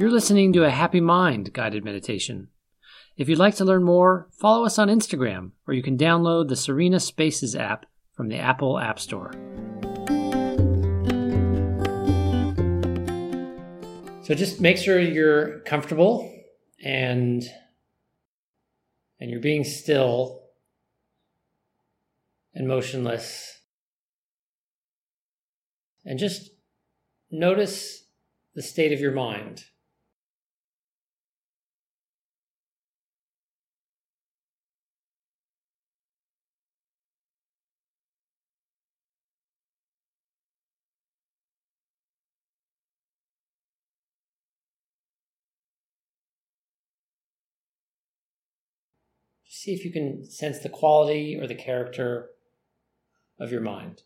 You're listening to a Happy Mind guided meditation. If you'd like to learn more, follow us on Instagram, or you can download the Serena Spaces app from the Apple App Store. So just make sure you're comfortable and and you're being still and motionless. And just notice the state of your mind. See if you can sense the quality or the character of your mind.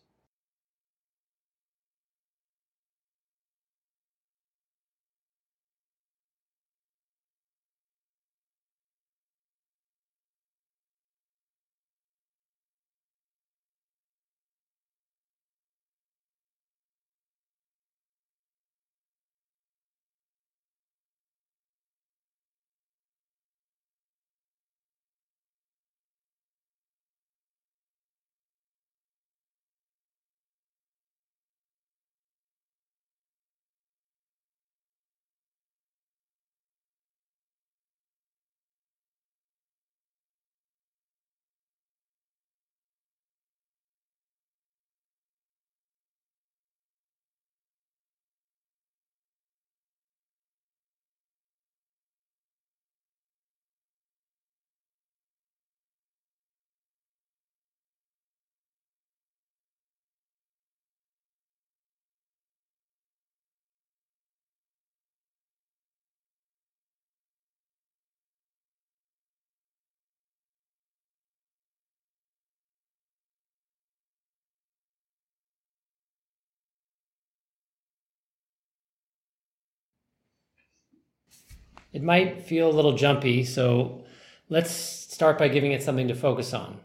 It might feel a little jumpy, so let's start by giving it something to focus on,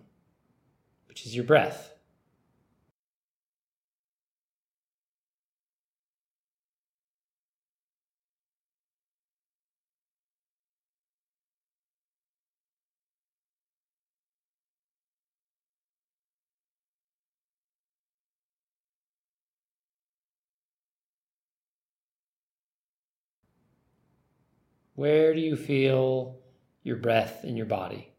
which is your breath. Where do you feel your breath in your body?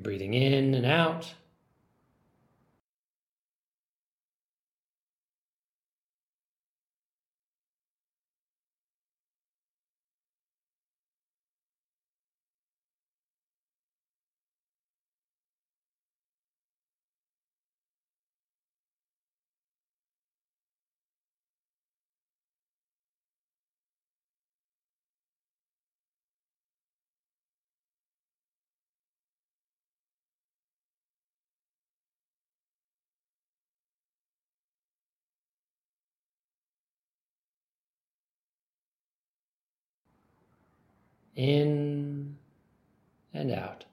You're breathing in and out. In and out.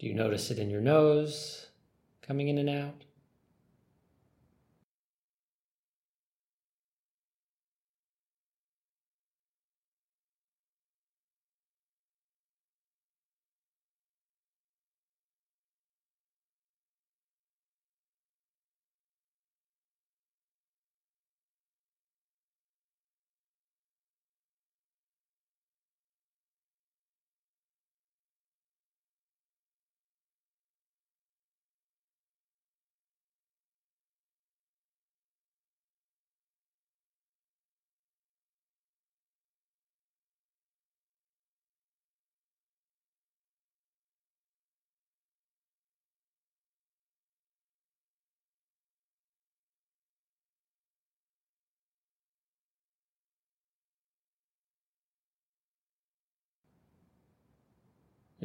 Do you notice it in your nose, coming in and out?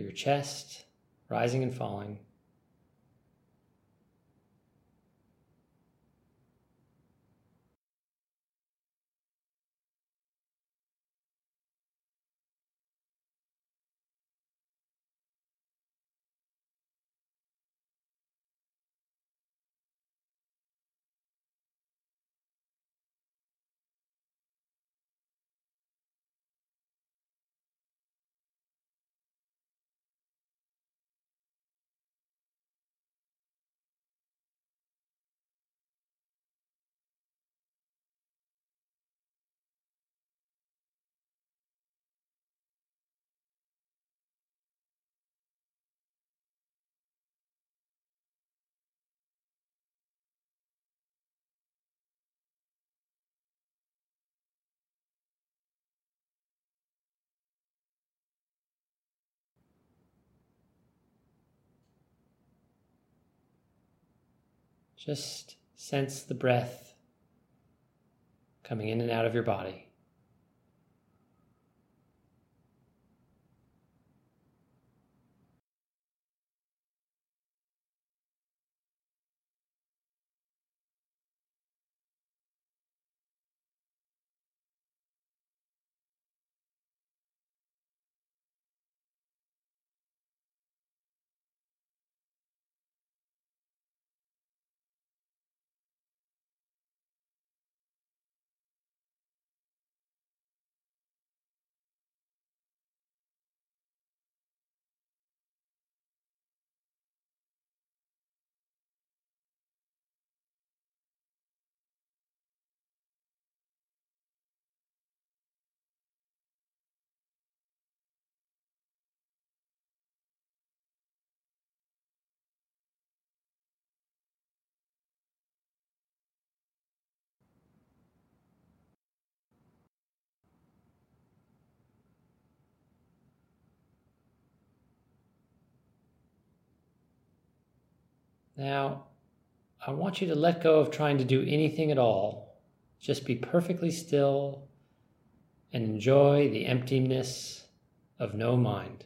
Your chest rising and falling. Just sense the breath coming in and out of your body. Now, I want you to let go of trying to do anything at all. Just be perfectly still and enjoy the emptiness of no mind.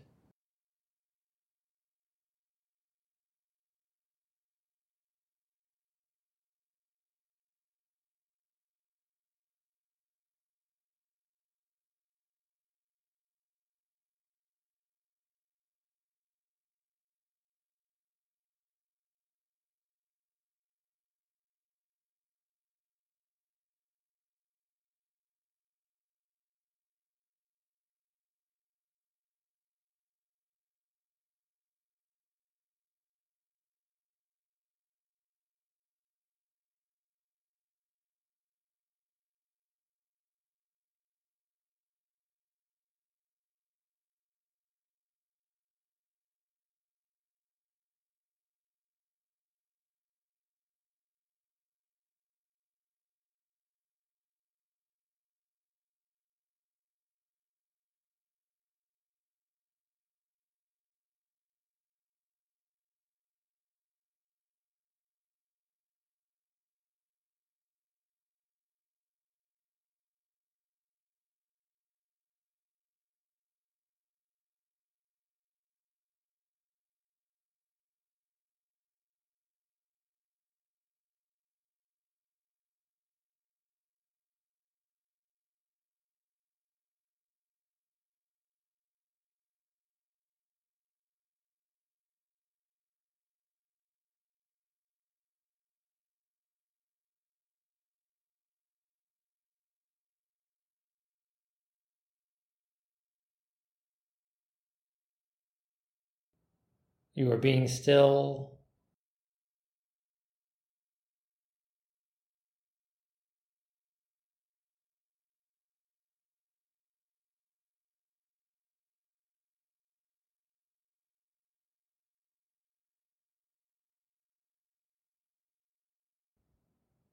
You are being still.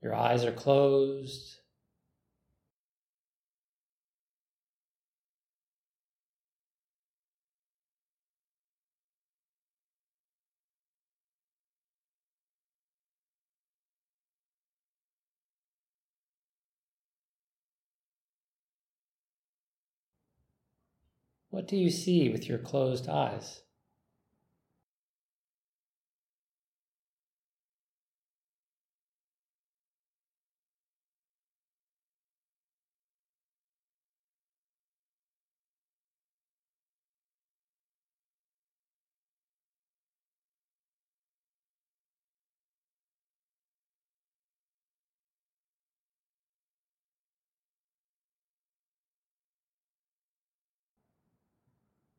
Your eyes are closed. What do you see with your closed eyes?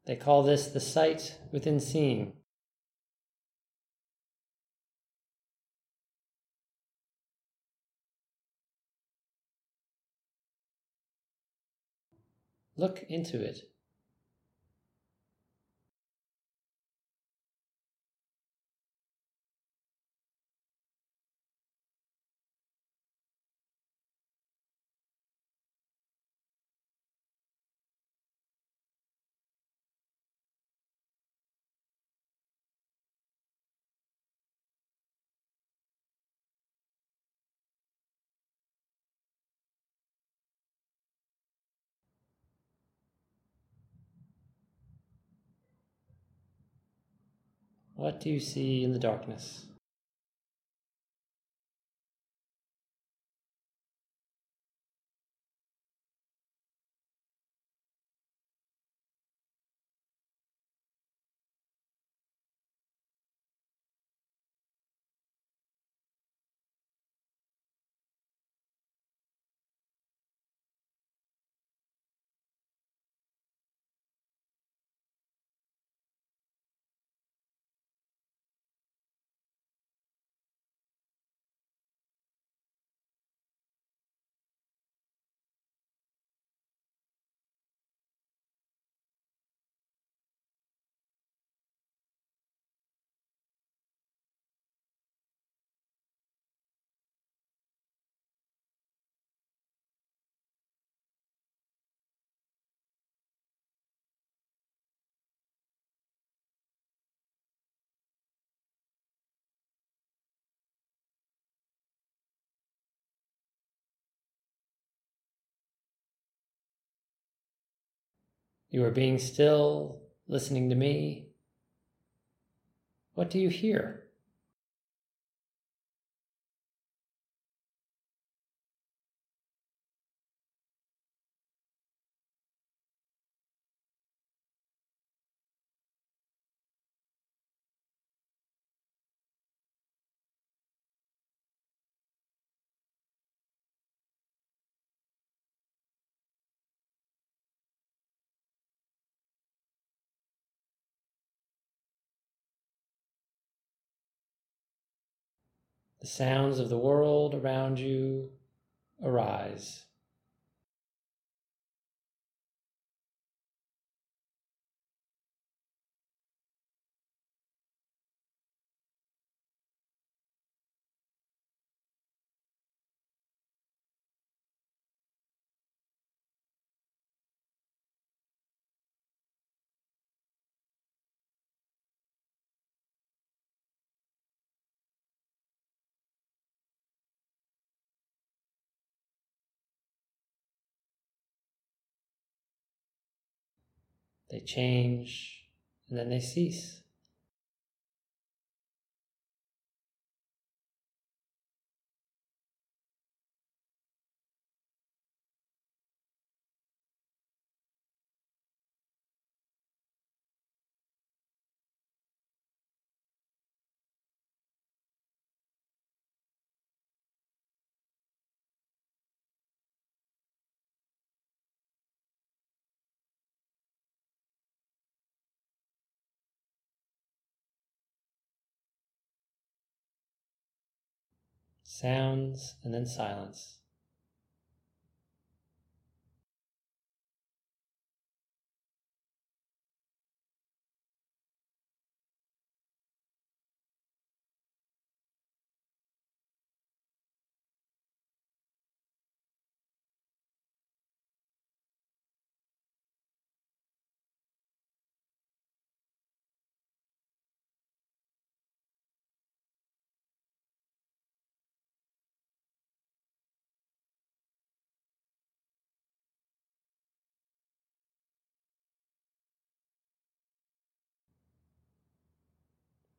They call this the sight within seeing. Look into it. What do you see in the darkness? You are being still, listening to me. What do you hear? The sounds of the world around you arise. They change and then they cease. Sounds, and then silence.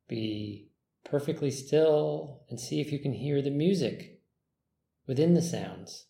Be perfectly still and see if you can hear the music within the sounds.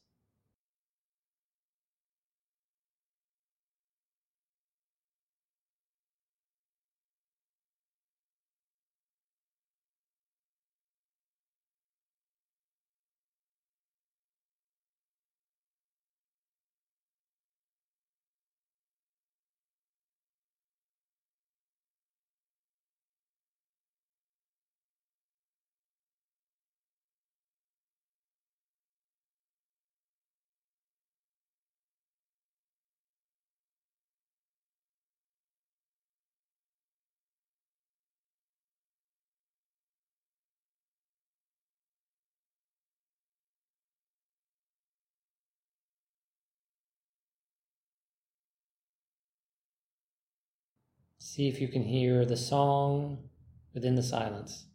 See if you can hear the song within the silence.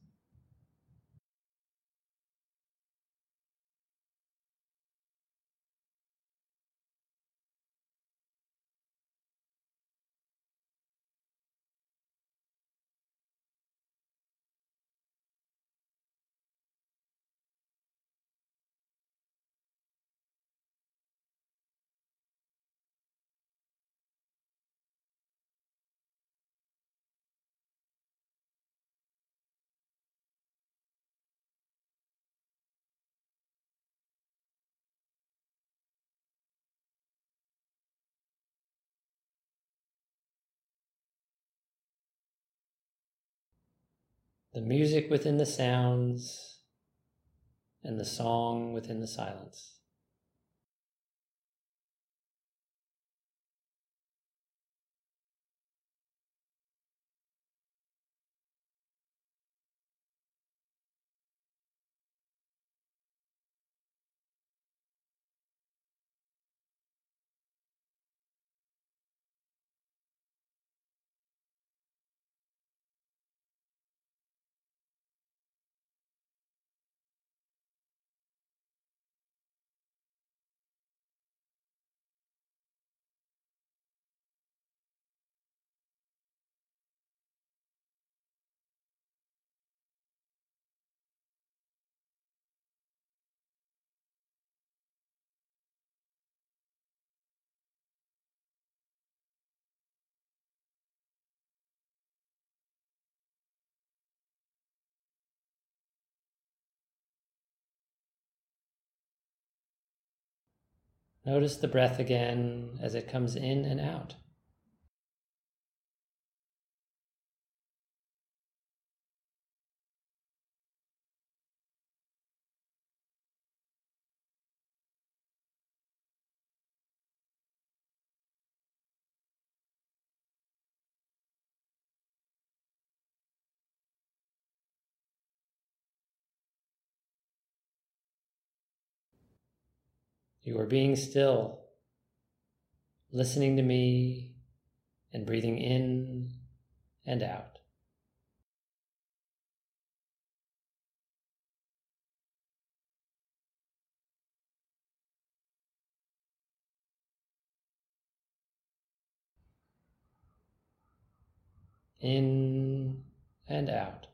The music within the sounds, and the song within the silence. Notice the breath again as it comes in and out. You are being still, listening to me, and breathing in and out. In and out.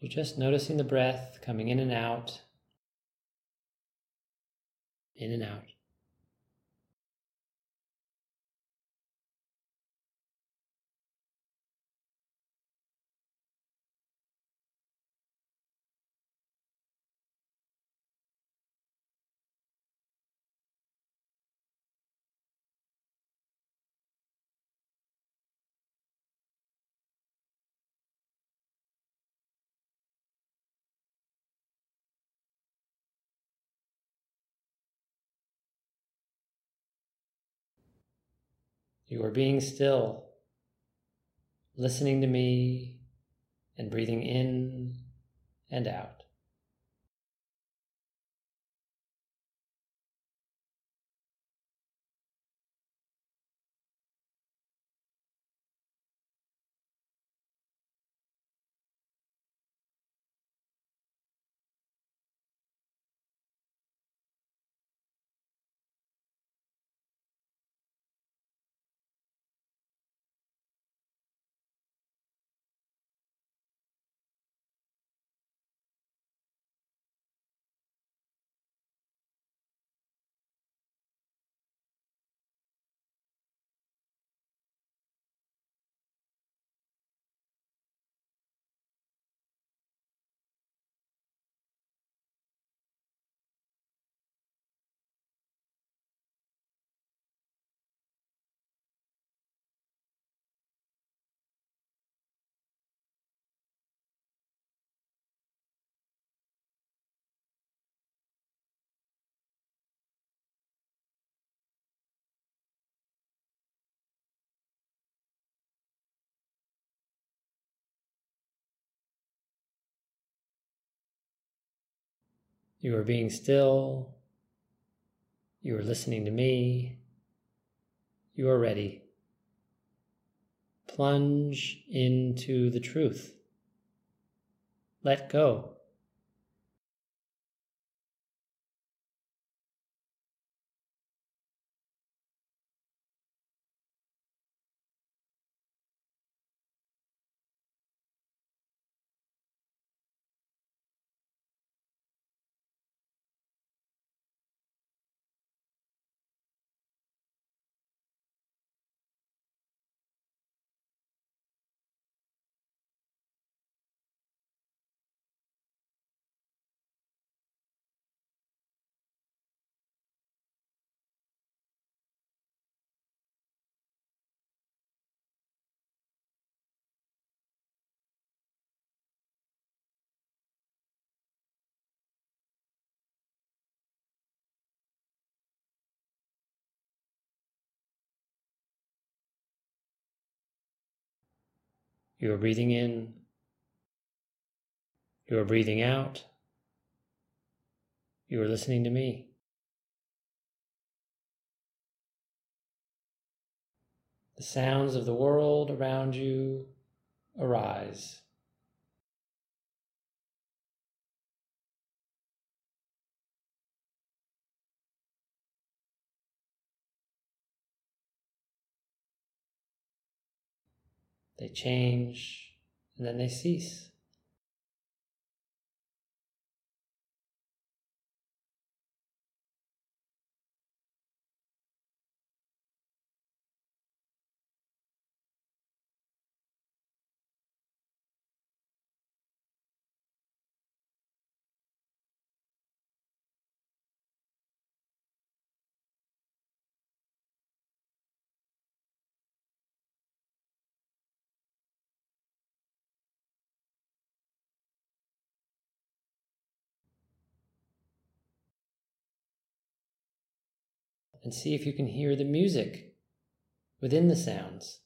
You're just noticing the breath coming in and out, in and out. You are being still, listening to me, and breathing in and out. You are being still. You are listening to me. You are ready. Plunge into the truth. Let go. You are breathing in. You are breathing out. You are listening to me. The sounds of the world around you arise. They change and then they cease. And see if you can hear the music within the sounds.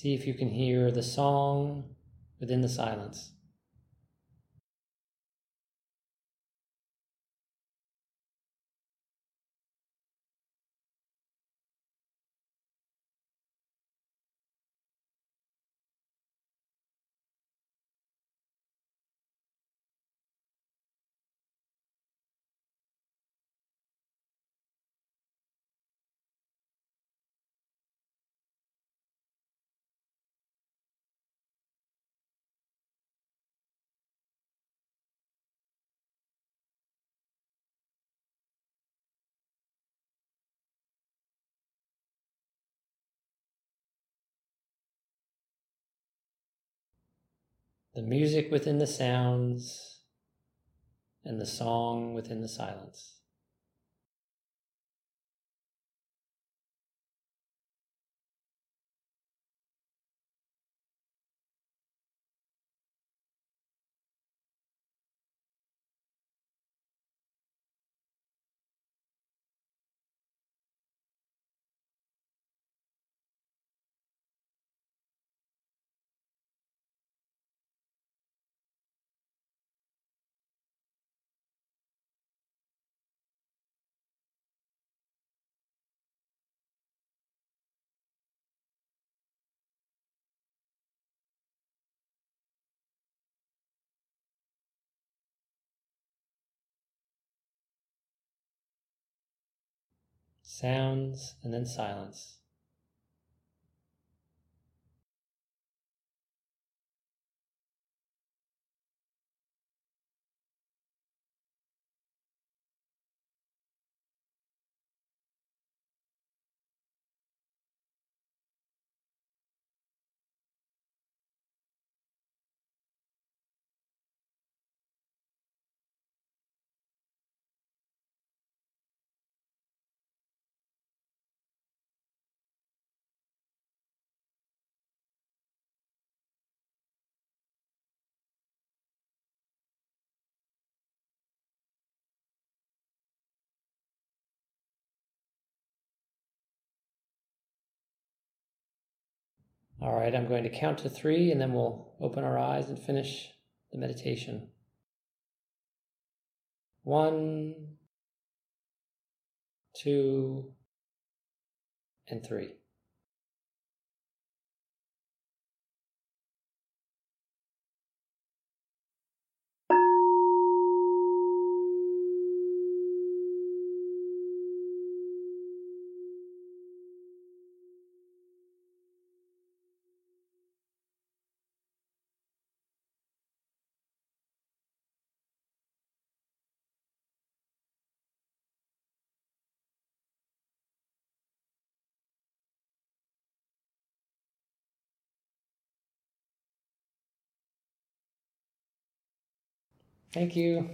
See if you can hear the song within the silence. The music within the sounds, and the song within the silence. Sounds, and then silence. All right, I'm going to count to three and then we'll open our eyes and finish the meditation. One, two, and three. Thank you.